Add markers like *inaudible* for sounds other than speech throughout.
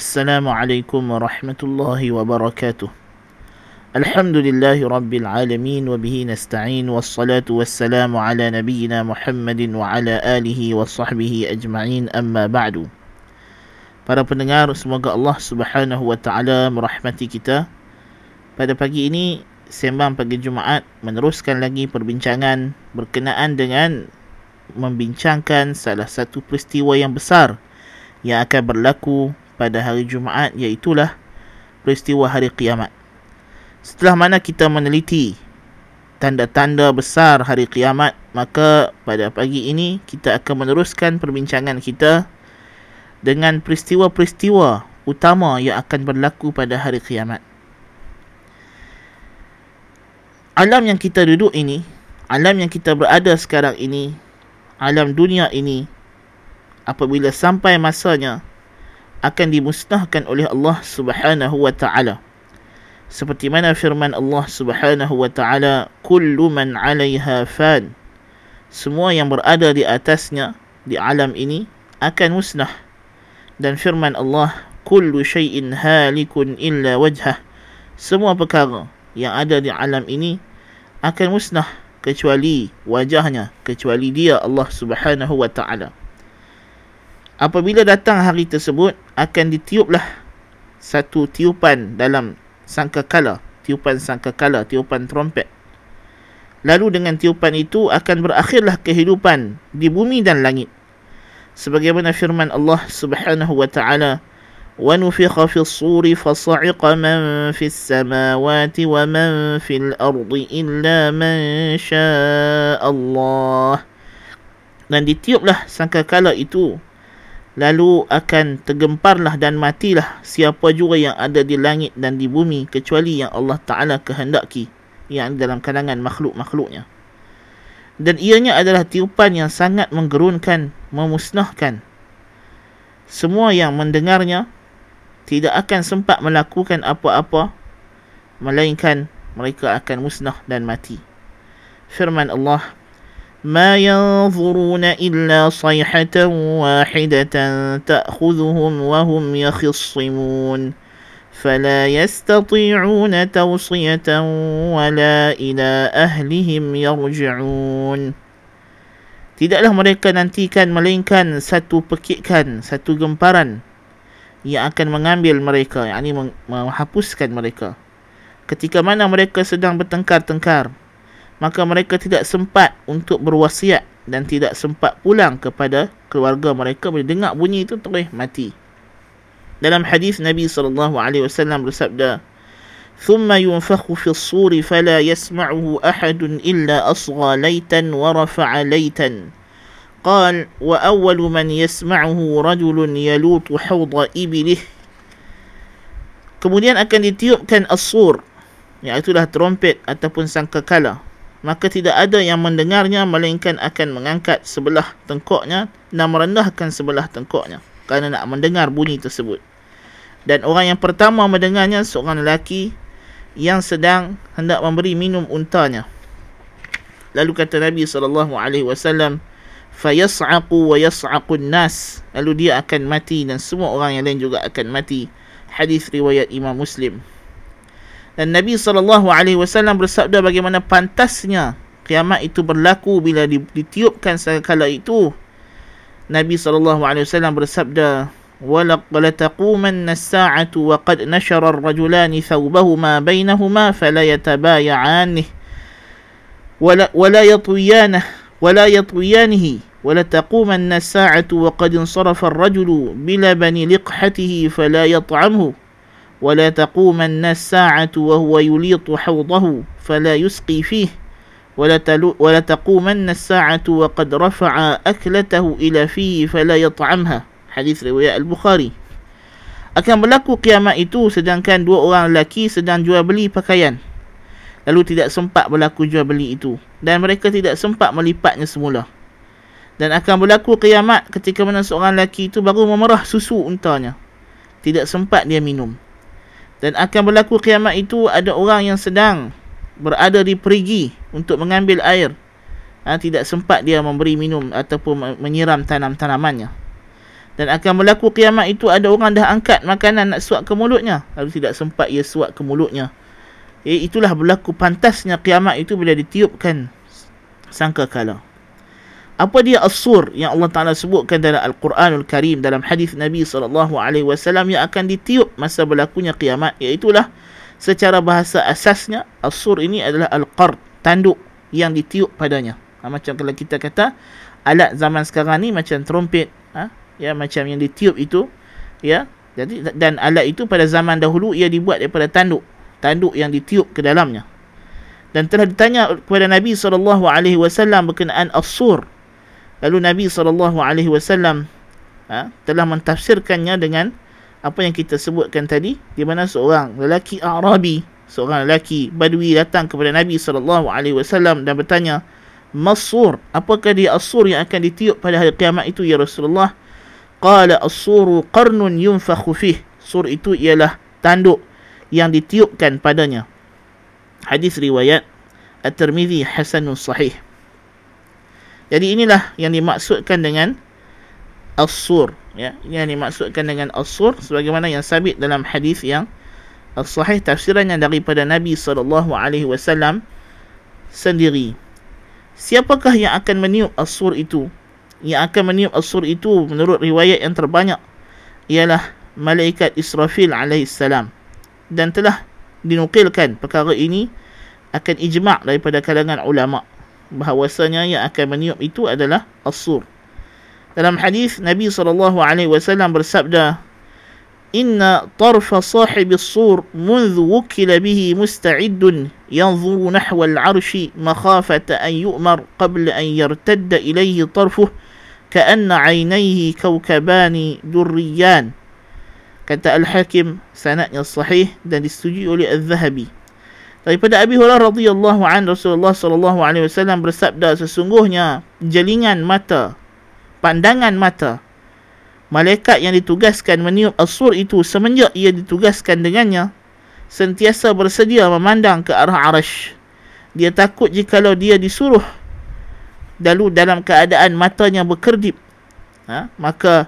Assalamualaikum warahmatullahi wabarakatuh Alhamdulillahi rabbil alamin Wabihi nasta'in Wassalatu wassalamu ala nabiyina muhammadin Wa ala alihi wa sahbihi ajma'in Amma ba'du. Para pendengar semoga Allah subhanahu wa ta'ala Merahmati kita. Pada pagi ini Sembang pagi Jumaat Meneruskan lagi perbincangan Berkenaan dengan Membincangkan salah satu peristiwa yang besar Yang akan berlaku pada hari Jumaat iaitulah peristiwa hari kiamat. Setelah mana kita meneliti tanda-tanda besar hari kiamat, maka pada pagi ini kita akan meneruskan perbincangan kita dengan peristiwa-peristiwa utama yang akan berlaku pada hari kiamat. Alam yang kita duduk ini, alam yang kita berada sekarang ini, alam dunia ini, apabila sampai masanya, akan dimusnahkan oleh Allah Subhanahu wa taala. Seperti mana firman Allah Subhanahu wa taala, "Kullu man 'alaiha fan." Semua yang berada di atasnya di alam ini akan musnah dan firman Allah kullu syai'in halikun illa wajhah semua perkara yang ada di alam ini akan musnah kecuali wajahnya kecuali dia Allah Subhanahu wa taala apabila datang hari tersebut akan ditiuplah satu tiupan dalam sangkakala tiupan sangkakala tiupan trompet lalu dengan tiupan itu akan berakhirlah kehidupan di bumi dan langit sebagaimana firman Allah Subhanahu wa taala ونفخ في الصور فصعق من في السماوات ومن في الأرض إلا من شاء الله dan ditiuplah sangkakala itu lalu akan tergemparlah dan matilah siapa juga yang ada di langit dan di bumi kecuali yang Allah Ta'ala kehendaki yang dalam kalangan makhluk-makhluknya dan ianya adalah tiupan yang sangat menggerunkan, memusnahkan. Semua yang mendengarnya tidak akan sempat melakukan apa-apa melainkan mereka akan musnah dan mati. Firman Allah, "Ma yanzuruna illa sayhatan wahidatan ta'khudhuhum wa hum yakhissimun." فلا يستطيعون توصية ولا إلى أهلهم يرجعون Tidaklah mereka nantikan melainkan satu pekikan, satu gemparan yang akan mengambil mereka, yakni menghapuskan mereka. Ketika mana mereka sedang bertengkar-tengkar, maka mereka tidak sempat untuk berwasiat dan tidak sempat pulang kepada keluarga mereka bila dengar bunyi itu terus mati. Dalam hadis Nabi sallallahu alaihi wasallam bersabda, "Thumma yunfakhu fi as-sur fala yasma'uhu ahad illa asgha laytan wa rafa'a laytan." قال وأول من يسمعه رجل يلوط حوض إبله Kemudian akan ditiupkan as-sur Iaitulah trompet ataupun sangkakala Maka tidak ada yang mendengarnya Melainkan akan mengangkat sebelah tengkoknya Dan merendahkan sebelah tengkoknya Kerana nak mendengar bunyi tersebut dan orang yang pertama mendengarnya seorang lelaki yang sedang hendak memberi minum untanya. Lalu kata Nabi sallallahu alaihi wasallam, "Fayas'aqu wa yas'aqu nas." Lalu dia akan mati dan semua orang yang lain juga akan mati. Hadis riwayat Imam Muslim Dan Nabi sallallahu alaihi wasallam bersabda bagaimana pantasnya kiamat itu berlaku bila ditiupkan sekala itu. Nabi sallallahu alaihi wasallam bersabda, ولتقومن الساعة وقد نشر الرجلان ثوبهما بينهما فلا يتبايعانه ولا, ولا يطويانه ولا يطويانه ولتقومن الساعة وقد انصرف الرجل بلبن لقحته فلا يطعمه ولا تقومن الساعة وهو يليط حوضه فلا يسقي فيه ولا تقومن الساعة وقد رفع أكلته إلى فيه فلا يطعمها hadis riwayat Al-Bukhari. Akan berlaku kiamat itu sedangkan dua orang lelaki sedang jual beli pakaian. Lalu tidak sempat berlaku jual beli itu. Dan mereka tidak sempat melipatnya semula. Dan akan berlaku kiamat ketika mana seorang lelaki itu baru memerah susu untanya. Tidak sempat dia minum. Dan akan berlaku kiamat itu ada orang yang sedang berada di perigi untuk mengambil air. Ha, tidak sempat dia memberi minum ataupun menyiram tanam-tanamannya. Dan akan berlaku kiamat itu ada orang dah angkat makanan nak suap ke mulutnya. Lalu tidak sempat ia suap ke mulutnya. Eh, itulah berlaku pantasnya kiamat itu bila ditiupkan sangka kala apa dia as-sur yang Allah Taala sebutkan dalam Al-Quranul Karim dalam hadis Nabi sallallahu alaihi wasallam yang akan ditiup masa berlakunya kiamat iaitu secara bahasa asasnya as-sur ini adalah al-qard tanduk yang ditiup padanya. Ha, macam kalau kita kata alat zaman sekarang ni macam trompet ha, ya macam yang ditiup itu ya. Jadi dan alat itu pada zaman dahulu ia dibuat daripada tanduk tanduk yang ditiup ke dalamnya. Dan telah ditanya kepada Nabi wasallam berkenaan as-sur Lalu Nabi SAW ha, telah mentafsirkannya dengan apa yang kita sebutkan tadi di mana seorang lelaki Arabi seorang lelaki Badui datang kepada Nabi SAW dan bertanya Masur apakah dia asur yang akan ditiup pada hari kiamat itu ya Rasulullah? Qala asuru qarnun yunfakhu fih. Sur itu ialah tanduk yang ditiupkan padanya. Hadis riwayat At-Tirmidhi Hasanun Sahih jadi inilah yang dimaksudkan dengan as-sur ya. Ini yang dimaksudkan dengan as-sur sebagaimana yang sabit dalam hadis yang as-sahih tafsirannya daripada Nabi sallallahu alaihi wasallam sendiri. Siapakah yang akan meniup as-sur itu? Yang akan meniup as-sur itu menurut riwayat yang terbanyak ialah malaikat Israfil alaihi salam. Dan telah dinukilkan perkara ini akan ijma' daripada kalangan ulama' bahawasanya yang akan meniup itu adalah as-sur. Dalam hadis Nabi SAW bersabda, Inna tarfa sahib as-sur منذ وكل به مستعد ينظر نحو العرش مخافة أن يؤمر قبل أن يرتد إليه طرفه كأن عينيه كوكبان دريان kata Al-Hakim sanadnya sahih dan disetujui oleh Al-Zahabi Daripada Abi Hurairah radhiyallahu an Rasulullah sallallahu alaihi wasallam bersabda sesungguhnya jelingan mata pandangan mata malaikat yang ditugaskan meniup asur itu semenjak ia ditugaskan dengannya sentiasa bersedia memandang ke arah arash dia takut jikalau dia disuruh lalu dalam keadaan matanya berkedip ha? maka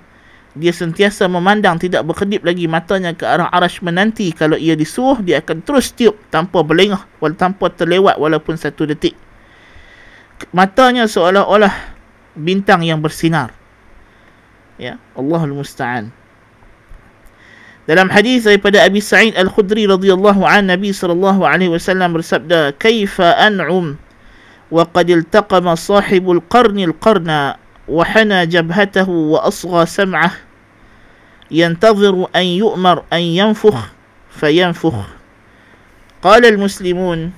dia sentiasa memandang tidak berkedip lagi matanya ke arah arash menanti. Kalau ia disuruh dia akan terus tiup tanpa berlengah walaupun tanpa terlewat walaupun satu detik. Matanya seolah-olah bintang yang bersinar. Ya Allahul musta'an. Dalam hadis daripada Abi Sa'id Al-Khudri radhiyallahu an Nabi sallallahu alaihi wasallam bersabda kaifa an'um wa qad iltaqama sahibul qarni al-qarna وحنى جبهته وأصغى سمعه. ينتظر أن يؤمر أن ينفخ فينفخ. قال المسلمون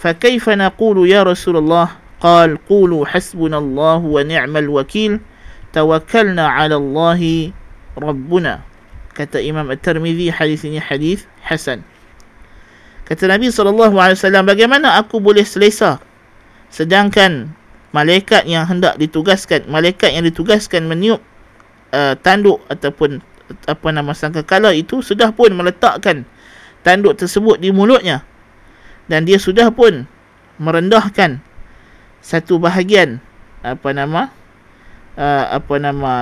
فكيف نقول يا رسول الله؟ قال قولوا حسبنا الله ونعم الوكيل توكلنا على الله ربنا. Kata Imam At-Tirmizi hadis ini hadis hasan. Kata Nabi sallallahu alaihi wasallam bagaimana aku boleh selesa? Sedangkan malaikat yang hendak ditugaskan malaikat yang ditugaskan meniup uh, tanduk ataupun apa nama sangkakala itu sudah pun meletakkan tanduk tersebut di mulutnya. Dan dia sudah pun merendahkan satu bahagian apa nama uh, apa nama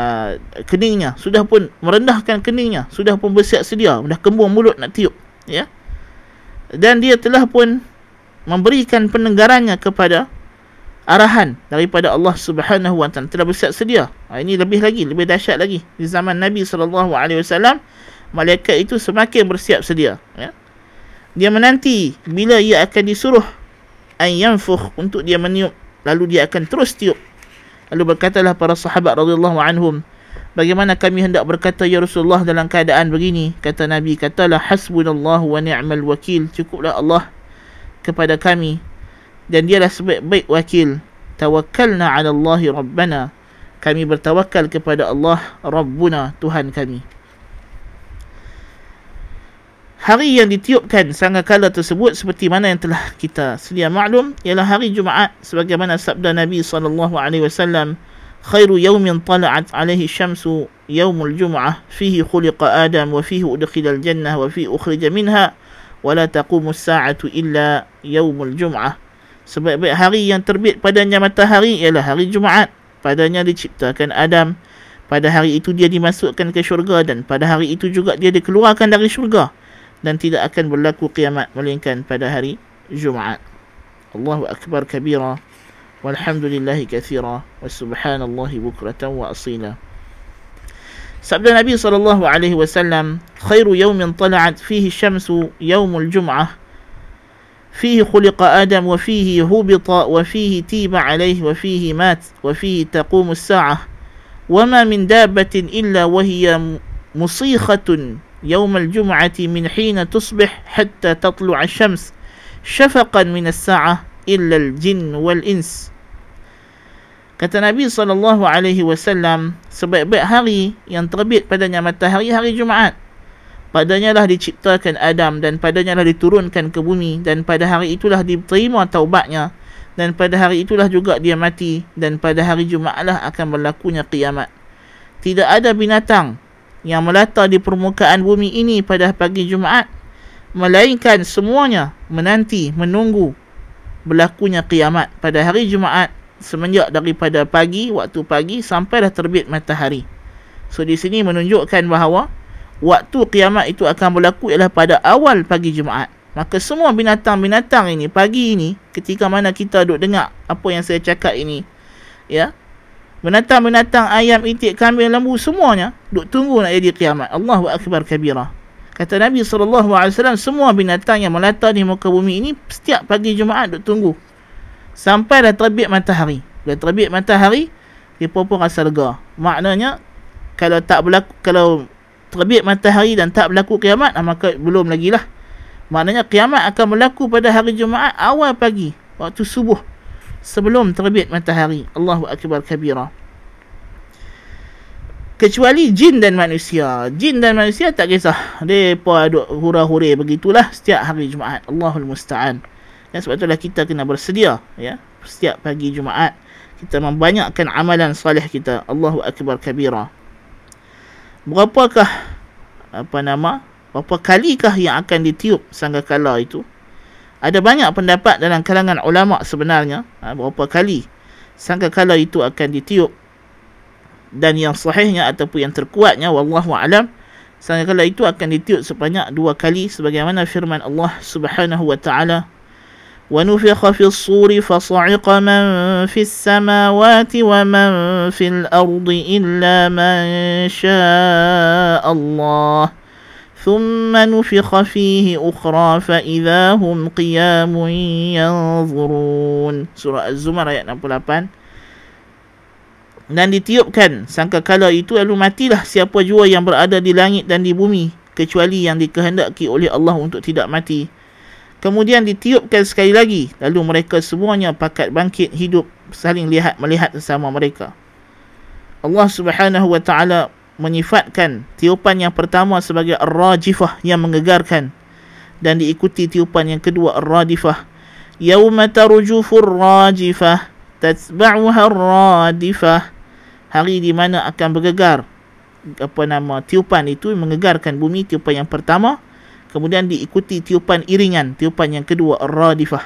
keningnya. Sudah pun merendahkan keningnya. Sudah pun bersiap sedia. Sudah kembung mulut nak tiup ya. Dan dia telah pun memberikan pendengarannya kepada arahan daripada Allah Subhanahu wa taala telah bersiap sedia. Ha, ini lebih lagi, lebih dahsyat lagi. Di zaman Nabi sallallahu alaihi wasallam, malaikat itu semakin bersiap sedia, ya. Dia menanti bila ia akan disuruh an yanfukh untuk dia meniup, lalu dia akan terus tiup. Lalu berkatalah para sahabat radhiyallahu anhum, bagaimana kami hendak berkata ya Rasulullah dalam keadaan begini? Kata Nabi, katalah hasbunallahu wa ni'mal wakil. Cukuplah Allah kepada kami dan dia adalah sebaik-baik wakil. Tawakkalna ala Allahi Rabbana. Kami bertawakal kepada Allah Rabbuna Tuhan kami. Hari yang ditiupkan sangka tersebut seperti mana yang telah kita sedia maklum ialah hari Jumaat sebagaimana sabda Nabi sallallahu alaihi wasallam khairu yawmin tala'at alaihi syamsu yawmul jum'ah fihi khuliqa adam wa fihi udkhilal jannah wa fihi ukhrija minha wa la taqumu as-sa'atu illa yawmul jum'ah. Sebaik-baik hari yang terbit padanya matahari ialah hari Jumaat. Padanya diciptakan Adam. pada hari itu dia dimasukkan ke syurga dan pada hari itu juga dia dikeluarkan dari syurga dan tidak akan berlaku kiamat melainkan pada hari Jumaat. Allahu akbar kabira walhamdulillahi kathira wa subhanallahi bukratan wa asila. Sabda Nabi sallallahu alaihi wasallam, "Khairu yawmin tala'at fihi syamsu yawmul jum'ah." فيه خلق آدم وفيه هبط وفيه تيب عليه وفيه مات وفيه تقوم الساعة وما من دابة إلا وهي مصيخة يوم الجمعة من حين تصبح حتى تطلع الشمس شفقا من الساعة إلا الجن والإنس Kata Nabi wasallam sebaik-baik hari yang terbit padanya matahari hari Jumaat. Padanya lah diciptakan Adam dan padanya lah diturunkan ke bumi dan pada hari itulah diterima taubatnya dan pada hari itulah juga dia mati dan pada hari Jumaatlah akan berlakunya kiamat. Tidak ada binatang yang melata di permukaan bumi ini pada pagi Jumaat melainkan semuanya menanti menunggu berlakunya kiamat pada hari Jumaat semenjak daripada pagi waktu pagi sampai dah terbit matahari. So di sini menunjukkan bahawa waktu kiamat itu akan berlaku ialah pada awal pagi Jumaat. Maka semua binatang-binatang ini pagi ini ketika mana kita duduk dengar apa yang saya cakap ini ya binatang-binatang ayam itik kambing lembu semuanya duk tunggu nak jadi kiamat. Allahu akbar kabira kata Nabi SAW semua binatang yang melata di muka bumi ini setiap pagi Jumaat duk tunggu. Sampai dah terbit matahari. Dah terbit matahari dia pun rasa lega. Maknanya kalau tak berlaku kalau terbit matahari dan tak berlaku kiamat maka belum lagi lah Maknanya kiamat akan berlaku pada hari Jumaat awal pagi waktu subuh sebelum terbit matahari. Allahu akbar kabira. Kecuali jin dan manusia. Jin dan manusia tak kisah. Depa duk hura-hure begitulah setiap hari Jumaat. Allahul musta'an. Dan sebab itulah kita kena bersedia ya setiap pagi Jumaat kita membanyakkan amalan soleh kita. Allahu akbar kabira. Berapakah apa nama berapa kalikah yang akan ditiup sangkakala itu? Ada banyak pendapat dalam kalangan ulama sebenarnya ha, berapa kali sangkakala itu akan ditiup. Dan yang sahihnya ataupun yang terkuatnya wallahu alam sangkakala itu akan ditiup sebanyak dua kali sebagaimana firman Allah Subhanahu wa taala ونفخ في الصور فصعق من في السماوات ومن في الأرض إلا من شاء الله ثم نفخ فيه أخرى فإذا هم قيام ينظرون Surah Az-Zumar ayat 68 Dan ditiupkan sangkakala itu lalu matilah siapa jua yang berada di langit dan di bumi kecuali yang dikehendaki oleh Allah untuk tidak mati. Kemudian ditiupkan sekali lagi. Lalu mereka semuanya pakat bangkit hidup saling lihat melihat sesama mereka. Allah Subhanahu wa taala menyifatkan tiupan yang pertama sebagai ar-rajifah yang menggegarkan dan diikuti tiupan yang kedua ar-radifah. Yauma tarjufur rajifah tatba'uha ar-radifah. Hari di mana akan bergegar. Apa nama tiupan itu menggegarkan bumi tiupan yang pertama kemudian diikuti tiupan iringan tiupan yang kedua ar-radifah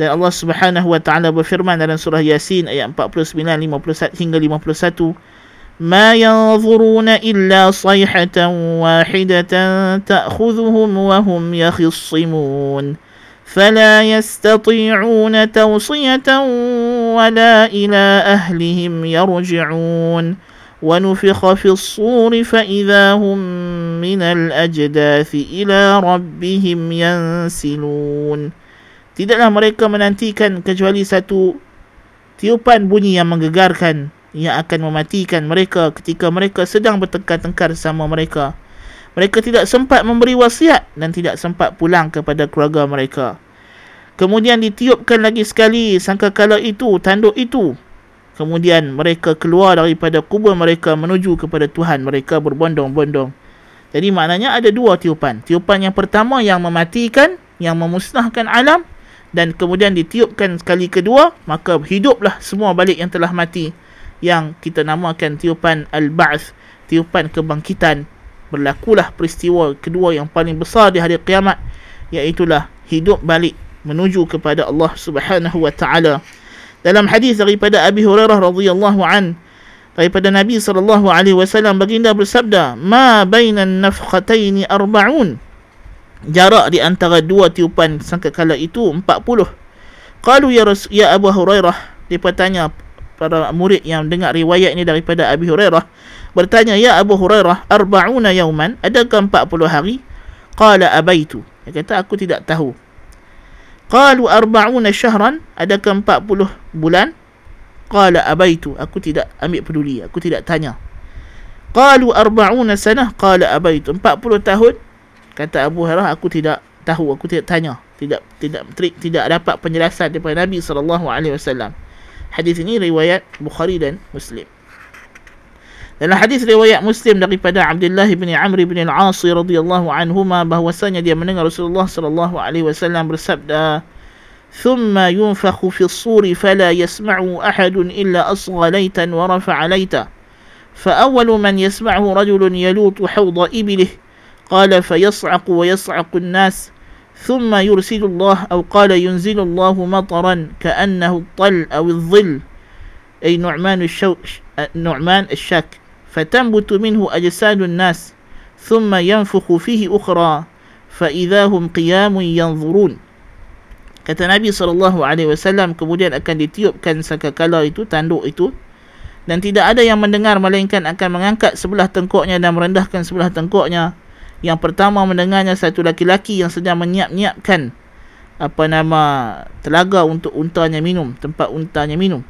dan Allah Subhanahu wa taala berfirman dalam surah Yasin ayat 49 51 hingga 51 ما ينظرون إلا صيحة واحدة تأخذهم وهم يخصمون فلا يستطيعون توصية ولا إلى أهلهم يرجعون ونفخ في الصور فإذا هم من الأجداث إلى ربهم ينسلون Tidaklah mereka menantikan kecuali satu tiupan bunyi yang menggegarkan yang akan mematikan mereka ketika mereka sedang bertengkar-tengkar sama mereka. Mereka tidak sempat memberi wasiat dan tidak sempat pulang kepada keluarga mereka. Kemudian ditiupkan lagi sekali sangkakala itu, tanduk itu. Kemudian mereka keluar daripada kubur mereka menuju kepada Tuhan mereka berbondong-bondong. Jadi maknanya ada dua tiupan. Tiupan yang pertama yang mematikan, yang memusnahkan alam dan kemudian ditiupkan sekali kedua, maka hiduplah semua balik yang telah mati yang kita namakan tiupan al-ba'th, tiupan kebangkitan. Berlakulah peristiwa kedua yang paling besar di hari kiamat iaitu hidup balik menuju kepada Allah Subhanahu wa taala. Dalam hadis daripada Abi Hurairah radhiyallahu an daripada Nabi sallallahu alaihi wasallam baginda bersabda ma bainan nafkhataini arba'un. Jarak di antara dua tiupan sangkakala itu 40 qalu ya Ras- ya Abu Hurairah dia bertanya para murid yang dengar riwayat ini daripada Abi Hurairah bertanya ya Abu Hurairah arba'una yauman? Adakah 40 hari? Qala abaitu. Dia kata aku tidak tahu qalu arba'una syahran adakah 40 bulan? Qala abaitu. Aku tidak ambil peduli Aku tidak tanya. Qalu arba'una sanah Qala abaitu. 40 tahun Kata Abu Hurairah Aku tidak tahu Aku tidak tanya. Tidak tidak trik, tidak dapat penjelasan daripada Nabi SAW Hadis ini riwayat Bukhari dan Muslim dalam hadis riwayat Muslim daripada Abdullah bin Amr bin Al-As radhiyallahu anhuma bahwasanya dia mendengar Rasulullah sallallahu alaihi wasallam bersabda ثم ينفخ في الصور فلا يسمعه أحد إلا أصغى ليتا ورفع ليتا فأول من يسمعه رجل يلوط حوض إبله قال فيصعق ويصعق الناس ثم يرسل الله أو قال ينزل الله مطرا كأنه الطل أو الظل أي نعمان الشوك نعمان الشك فتنبت منه أجساد الناس ثم ينفخ فيه أخرى فإذا هم قيام ينظرون Kata Nabi sallallahu alaihi wasallam kemudian akan ditiupkan sakakala itu tanduk itu dan tidak ada yang mendengar melainkan akan mengangkat sebelah tengkuknya dan merendahkan sebelah tengkuknya yang pertama mendengarnya satu laki-laki yang sedang menyiap-nyiapkan apa nama telaga untuk untanya minum tempat untanya minum.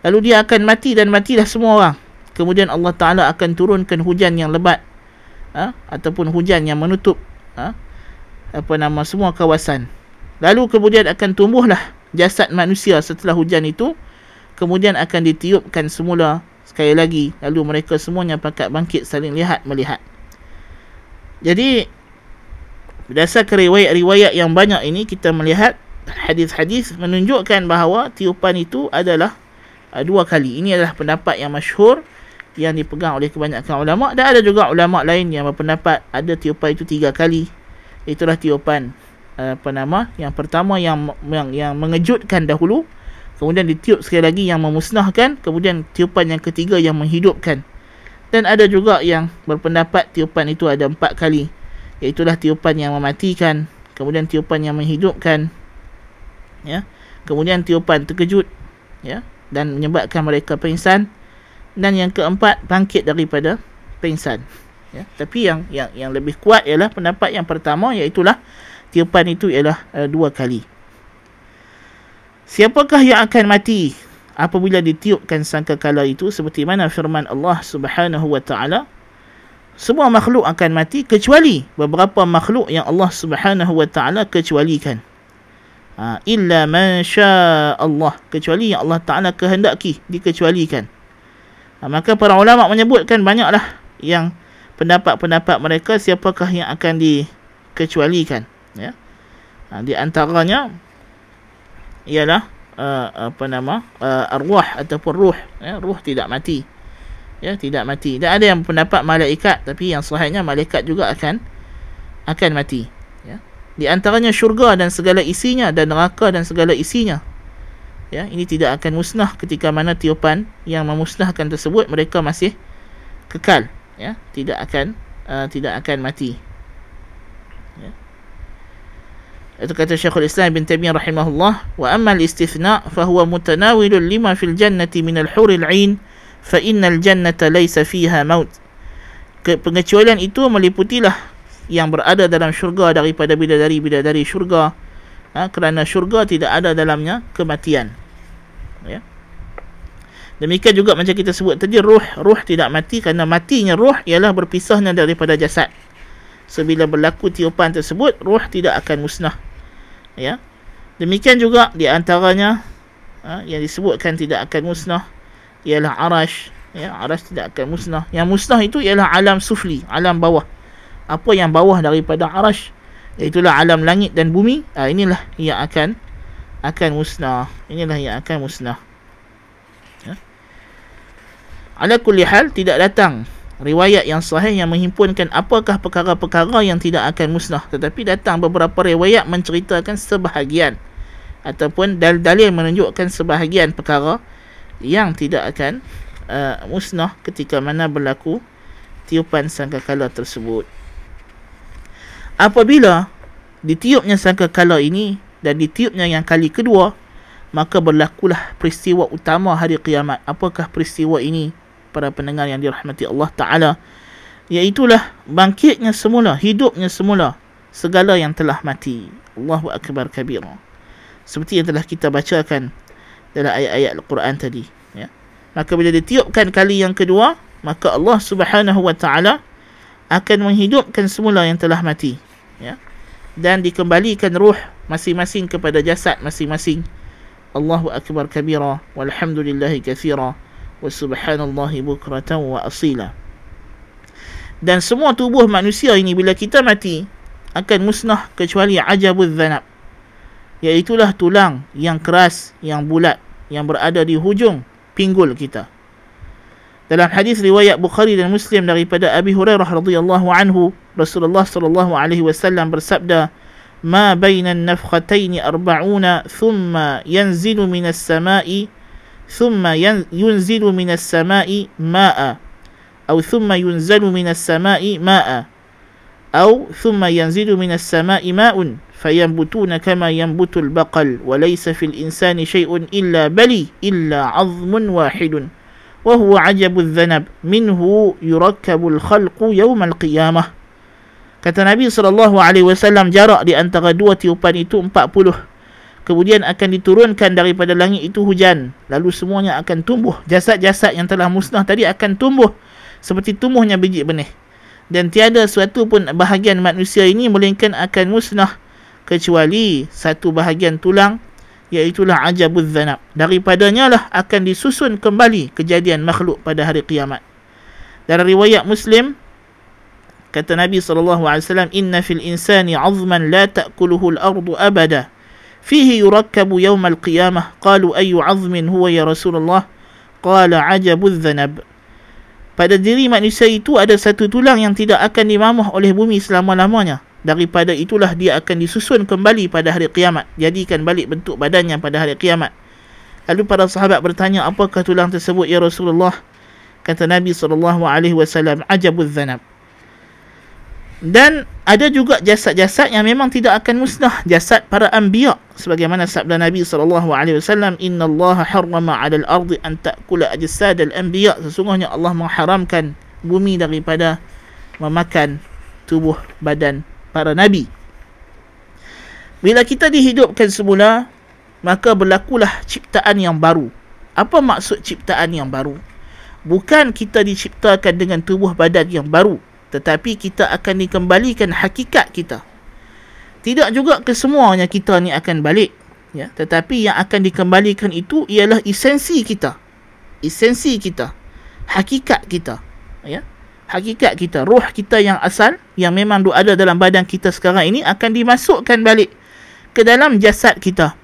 Lalu dia akan mati dan matilah semua orang. Kemudian Allah Ta'ala akan turunkan hujan yang lebat. Ha? Ataupun hujan yang menutup ha? apa nama semua kawasan. Lalu kemudian akan tumbuhlah jasad manusia setelah hujan itu. Kemudian akan ditiupkan semula sekali lagi. Lalu mereka semuanya pakat bangkit saling lihat melihat. Jadi berdasarkan riwayat-riwayat yang banyak ini kita melihat hadis-hadis menunjukkan bahawa tiupan itu adalah uh, dua kali. Ini adalah pendapat yang masyhur yang dipegang oleh kebanyakan ulama. Dan ada juga ulama lain yang berpendapat ada tiupan itu tiga kali. Itulah tiupan apa nama? Yang pertama yang yang yang mengejutkan dahulu kemudian ditiup sekali lagi yang memusnahkan kemudian tiupan yang ketiga yang menghidupkan. Dan ada juga yang berpendapat tiupan itu ada empat kali iaitu tiupan yang mematikan kemudian tiupan yang menghidupkan ya. Kemudian tiupan terkejut ya dan menyebabkan mereka pingsan dan yang keempat bangkit daripada pingsan ya tapi yang yang yang lebih kuat ialah pendapat yang pertama iaitu tiupan itu ialah uh, dua kali. Siapakah yang akan mati apabila ditiupkan sangkakala itu seperti mana firman Allah Subhanahu wa taala? Semua makhluk akan mati kecuali beberapa makhluk yang Allah Subhanahu wa taala kecualikan. Ha, illa man syaa Allah kecuali yang Allah taala kehendaki dikecualikan. Ha, maka para ulama menyebutkan banyaklah yang pendapat-pendapat mereka siapakah yang akan dikecualikan ya. Ha, di antaranya ialah uh, apa nama uh, arwah ataupun ruh ya. Ruh tidak mati ya tidak mati. Dan ada yang pendapat malaikat tapi yang sahihnya malaikat juga akan akan mati ya. Di antaranya syurga dan segala isinya dan neraka dan segala isinya ya ini tidak akan musnah ketika mana tiupan yang memusnahkan tersebut mereka masih kekal. Ya tidak akan uh, tidak akan mati. Itu kata Syekhul Islam bin Taimiyah rahimahullah wa amma al-istithna fa huwa mutanawil lima fil jannati min al-hur al-'ain fa innal jannata laysa fiha maut. Pengecualian itu meliputilah yang berada dalam syurga daripada bidadari-bidadari syurga ha, kerana syurga tidak ada dalamnya kematian. Ya. Demikian juga macam kita sebut tadi ruh ruh tidak mati kerana matinya ruh ialah berpisahnya daripada jasad. So bila berlaku tiupan tersebut ruh tidak akan musnah. Ya. Demikian juga di antaranya ha, yang disebutkan tidak akan musnah ialah arash. Ya arash tidak akan musnah. Yang musnah itu ialah alam sufli alam bawah. Apa yang bawah daripada arash itulah alam langit dan bumi. Ha, inilah yang akan akan musnah. Inilah yang akan musnah. Ya. Ala kulli hal tidak datang riwayat yang sahih yang menghimpunkan apakah perkara-perkara yang tidak akan musnah. Tetapi datang beberapa riwayat menceritakan sebahagian ataupun dalil-dalil menunjukkan sebahagian perkara yang tidak akan uh, musnah ketika mana berlaku tiupan sangkakala tersebut. Apabila ditiupnya sangkakala ini dan ditiupnya yang kali kedua, maka berlakulah peristiwa utama hari kiamat. Apakah peristiwa ini para pendengar yang dirahmati Allah Ta'ala? Iaitulah bangkitnya semula, hidupnya semula segala yang telah mati. Allahu Akbar kabira. Seperti yang telah kita bacakan dalam ayat-ayat Al-Quran tadi. Ya. Maka bila ditiupkan kali yang kedua, maka Allah Subhanahu Wa Taala akan menghidupkan semula yang telah mati. Ya. Dan dikembalikan ruh masing-masing kepada jasad masing-masing. Allahu Akbar kabira walhamdulillahi kathira wa subhanallahi bukratan wa asila. Dan semua tubuh manusia ini bila kita mati akan musnah kecuali ajabul dhanab iaitulah tulang yang keras yang bulat yang berada di hujung pinggul kita dalam hadis riwayat Bukhari dan Muslim daripada Abi Hurairah radhiyallahu anhu Rasulullah sallallahu alaihi wasallam bersabda ما بين النفختين أربعون ثم ينزل من السماء ثم ينزل من السماء ماء أو ثم ينزل من السماء ماء أو ثم ينزل من السماء ماء فينبتون كما ينبت البقل وليس في الإنسان شيء إلا بلي إلا عظم واحد وهو عجب الذنب منه يركب الخلق يوم القيامة Kata Nabi SAW jarak di antara dua tiupan itu 40. Kemudian akan diturunkan daripada langit itu hujan. Lalu semuanya akan tumbuh. Jasad-jasad yang telah musnah tadi akan tumbuh. Seperti tumbuhnya biji benih. Dan tiada suatu pun bahagian manusia ini melainkan akan musnah kecuali satu bahagian tulang iaitulah ajabuz zanab. Daripadanya lah akan disusun kembali kejadian makhluk pada hari kiamat. Dalam riwayat muslim kata nabi wasallam inna fil insani 'azman la ta'kuluhu al-ardu abada. Fihi yurakkabu yawm al-qiyamah qalu ayu 'azmin huwa ya rasulullah? Qala ajabuz zanab. Pada diri manusia itu ada satu tulang yang tidak akan dimamah oleh bumi selama-lamanya daripada itulah dia akan disusun kembali pada hari kiamat. Jadikan balik bentuk badannya pada hari kiamat. Lalu para sahabat bertanya apakah tulang tersebut ya Rasulullah? Kata Nabi SAW ajabuz zanab. Dan ada juga jasad-jasad yang memang tidak akan musnah. Jasad para anbiya sebagaimana sabda Nabi SAW inna Allah harrama ala al-ardi an ta'kula ajsad al-anbiya sesungguhnya Allah mengharamkan bumi daripada memakan tubuh badan para nabi. Bila kita dihidupkan semula, maka berlakulah ciptaan yang baru. Apa maksud ciptaan yang baru? Bukan kita diciptakan dengan tubuh badan yang baru, tetapi kita akan dikembalikan hakikat kita. Tidak juga kesemuanya kita ni akan balik, ya, tetapi yang akan dikembalikan itu ialah esensi kita. Esensi kita, hakikat kita, ya hakikat kita, roh kita yang asal yang memang ada dalam badan kita sekarang ini akan dimasukkan balik ke dalam jasad kita.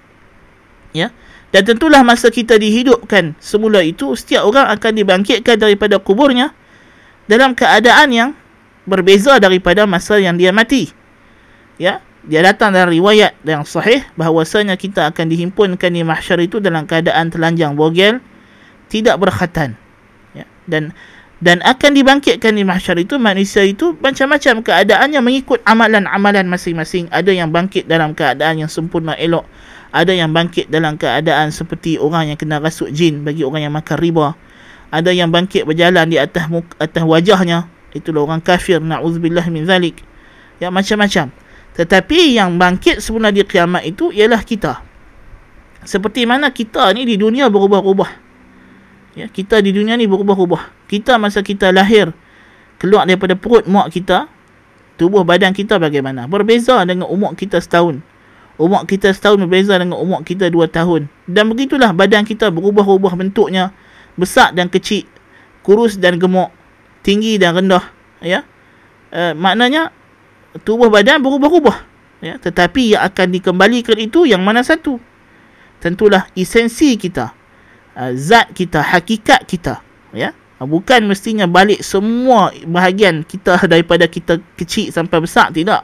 Ya. Dan tentulah masa kita dihidupkan semula itu setiap orang akan dibangkitkan daripada kuburnya dalam keadaan yang berbeza daripada masa yang dia mati. Ya. Dia datang dari riwayat yang sahih bahawasanya kita akan dihimpunkan di mahsyar itu dalam keadaan telanjang bogel tidak berkhatan. Ya. Dan dan akan dibangkitkan di mahsyar itu manusia itu macam-macam keadaannya mengikut amalan-amalan masing-masing. Ada yang bangkit dalam keadaan yang sempurna elok. Ada yang bangkit dalam keadaan seperti orang yang kena rasuk jin bagi orang yang makan riba. Ada yang bangkit berjalan di atas muka, atas wajahnya. Itulah orang kafir. Naudzubillah min zalik. Ya macam-macam. Tetapi yang bangkit semula di kiamat itu ialah kita. Seperti mana kita ni di dunia berubah-ubah. Ya, kita di dunia ni berubah-ubah. Kita masa kita lahir keluar daripada perut mak kita, tubuh badan kita bagaimana? Berbeza dengan umur kita setahun. Umur kita setahun berbeza dengan umur kita dua tahun. Dan begitulah badan kita berubah-ubah bentuknya. Besar dan kecil. Kurus dan gemuk. Tinggi dan rendah. Ya. Uh, maknanya tubuh badan berubah-ubah. Ya. Tetapi yang akan dikembalikan itu yang mana satu? Tentulah esensi kita uh, zat kita, hakikat kita. Ya. Uh, bukan mestinya balik semua bahagian kita *laughs* daripada kita kecil sampai besar. Tidak.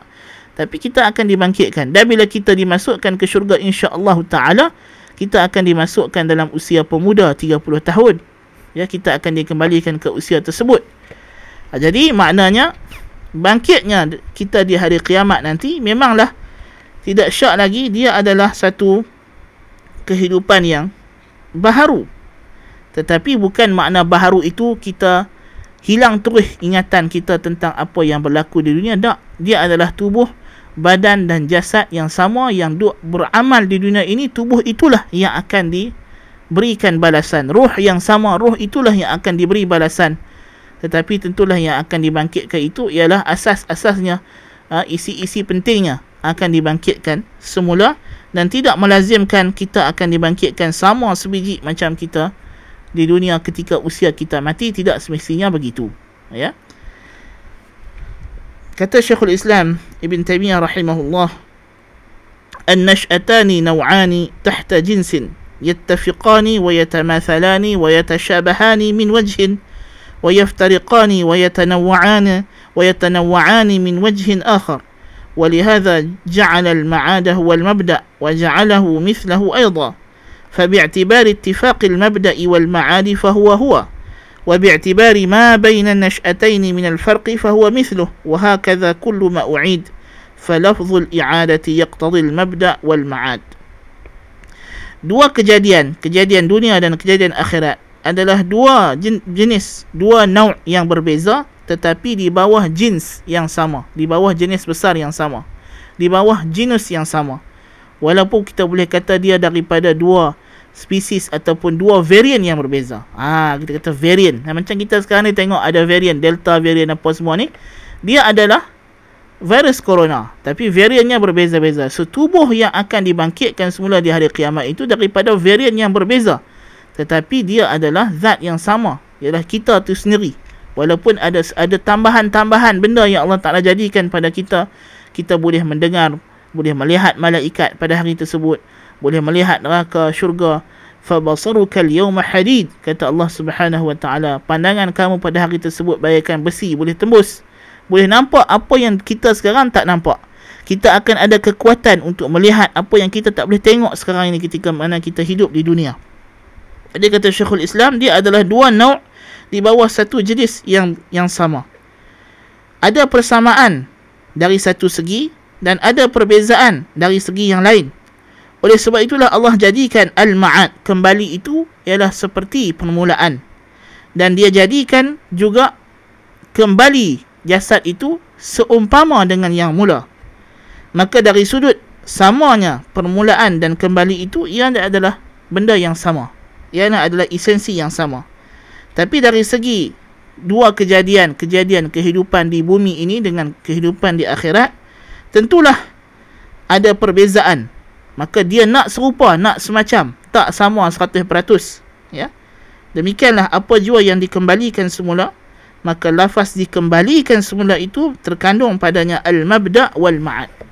Tapi kita akan dibangkitkan. Dan bila kita dimasukkan ke syurga insya Allah Ta'ala, kita akan dimasukkan dalam usia pemuda 30 tahun. ya kita akan dikembalikan ke usia tersebut ha, jadi maknanya bangkitnya kita di hari kiamat nanti memanglah tidak syak lagi dia adalah satu kehidupan yang baharu tetapi bukan makna baharu itu kita hilang terus ingatan kita tentang apa yang berlaku di dunia. Tak dia adalah tubuh badan dan jasad yang sama yang duk beramal di dunia ini. Tubuh itulah yang akan diberikan balasan. Ruh yang sama ruh itulah yang akan diberi balasan. Tetapi tentulah yang akan dibangkitkan itu ialah asas-asasnya ha, isi-isi pentingnya akan dibangkitkan semula. Dan tidak melazimkan kita akan dibangkitkan sama sebiji macam kita di dunia ketika usia kita mati tidak semestinya begitu. Ya? Kata Syekhul Islam Ibn Taymiyah rahimahullah النشأتان نوعان تحت جنس يتفقان ويتماثلان ويتشابهان من وجه ويفترقان ويتنوعان ويتنوعان من وجه آخر ولهذا جعل المعاد هو المبدأ وجعله مثله أيضا فباعتبار اتفاق المبدأ والمعاد فهو هو وباعتبار ما بين النشأتين من الفرق فهو مثله وهكذا كل ما أعيد فلفظ الإعادة يقتضي المبدأ والمعاد dua kejadian kejadian dunia dan kejadian akhirat adalah dua jenis dua nauk yang berbeza tetapi di bawah jenis yang sama di bawah jenis besar yang sama di bawah genus yang sama walaupun kita boleh kata dia daripada dua spesies ataupun dua varian yang berbeza. Ah, ha, kita kata varian. Nah, macam kita sekarang ni tengok ada varian delta varian apa semua ni, dia adalah virus corona, tapi variannya berbeza-beza. So tubuh yang akan dibangkitkan semula di hari kiamat itu daripada varian yang berbeza. Tetapi dia adalah zat yang sama, ialah kita tu sendiri. Walaupun ada ada tambahan-tambahan benda yang Allah Taala jadikan pada kita, kita boleh mendengar, boleh melihat malaikat pada hari tersebut. Boleh melihat neraka syurga. Fabasaruka al-yawma hadid. Kata Allah Subhanahu wa taala pandangan kamu pada hari tersebut bagaikan besi boleh tembus. Boleh nampak apa yang kita sekarang tak nampak. Kita akan ada kekuatan untuk melihat apa yang kita tak boleh tengok sekarang ini ketika mana kita hidup di dunia. Dia kata Syekhul Islam dia adalah dua nauk di bawah satu jenis yang yang sama. Ada persamaan dari satu segi dan ada perbezaan dari segi yang lain oleh sebab itulah Allah jadikan al-ma'ad kembali itu ialah seperti permulaan. Dan dia jadikan juga kembali jasad itu seumpama dengan yang mula. Maka dari sudut samanya permulaan dan kembali itu ia adalah benda yang sama. Ia adalah esensi yang sama. Tapi dari segi dua kejadian, kejadian kehidupan di bumi ini dengan kehidupan di akhirat, tentulah ada perbezaan. Maka dia nak serupa nak semacam tak sama 100% ya. Demikianlah apa jua yang dikembalikan semula. Maka lafaz dikembalikan semula itu terkandung padanya al-mabda wal ma'ad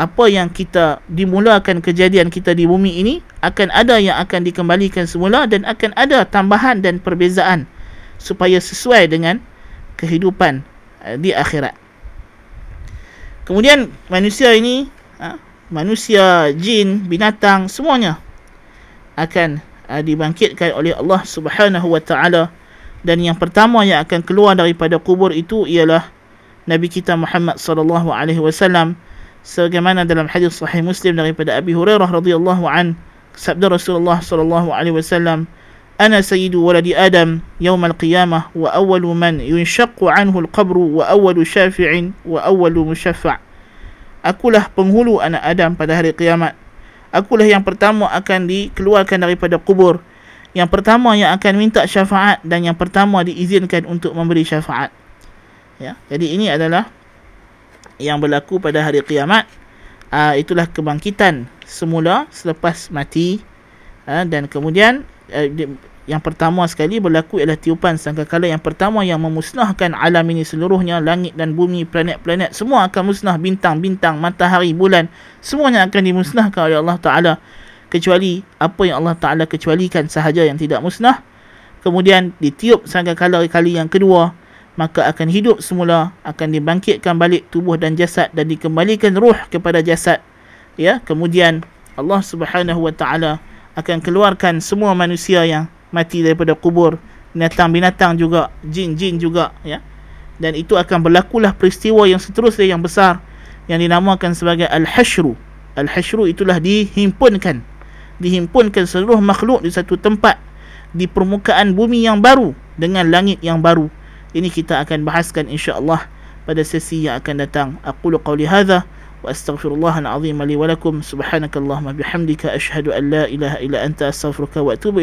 apa yang kita dimulakan kejadian kita di bumi ini akan ada yang akan dikembalikan semula dan akan ada tambahan dan perbezaan supaya sesuai dengan kehidupan uh, di akhirat kemudian manusia ini uh, manusia, jin, binatang semuanya akan uh, dibangkitkan oleh Allah Subhanahu wa taala. Dan yang pertama yang akan keluar daripada kubur itu ialah Nabi kita Muhammad sallallahu alaihi wasallam. Sebagaimana dalam hadis sahih Muslim daripada Abi Hurairah radhiyallahu an sabda Rasulullah sallallahu alaihi wasallam adam yawm al-qiyamah wa awwalu man yunshaqqu anhu al-qabru wa awwalu syafi'in wa awwalu mushaffa' Akulah penghulu anak Adam pada hari kiamat. Akulah yang pertama akan dikeluarkan daripada kubur. Yang pertama yang akan minta syafaat dan yang pertama diizinkan untuk memberi syafaat. Ya, jadi ini adalah yang berlaku pada hari kiamat. Uh, itulah kebangkitan semula selepas mati uh, dan kemudian uh, yang pertama sekali berlaku ialah tiupan sangkakala yang pertama yang memusnahkan alam ini seluruhnya langit dan bumi planet-planet semua akan musnah bintang-bintang matahari bulan semuanya akan dimusnahkan oleh Allah taala. Kecuali apa yang Allah taala kecualikan sahaja yang tidak musnah. Kemudian ditiup sangkakala kali yang kedua maka akan hidup semula akan dibangkitkan balik tubuh dan jasad dan dikembalikan ruh kepada jasad. Ya kemudian Allah Subhanahu wa taala akan keluarkan semua manusia yang mati daripada kubur. Binatang-binatang juga jin-jin juga ya. Dan itu akan berlakulah peristiwa yang seterusnya yang besar yang dinamakan sebagai al-hasyru al-hasyru itulah dihimpunkan. Dihimpunkan seluruh makhluk di satu tempat di permukaan bumi yang baru dengan langit yang baru. Ini kita akan bahaskan insya-Allah pada sesi yang akan datang. Aqulu qawli hadha wa astaghfirullah al-azim li wa lakum. Subhanakallahumma bihamdika ashhadu an la ilaha illa anta astaghfiruka wa atubu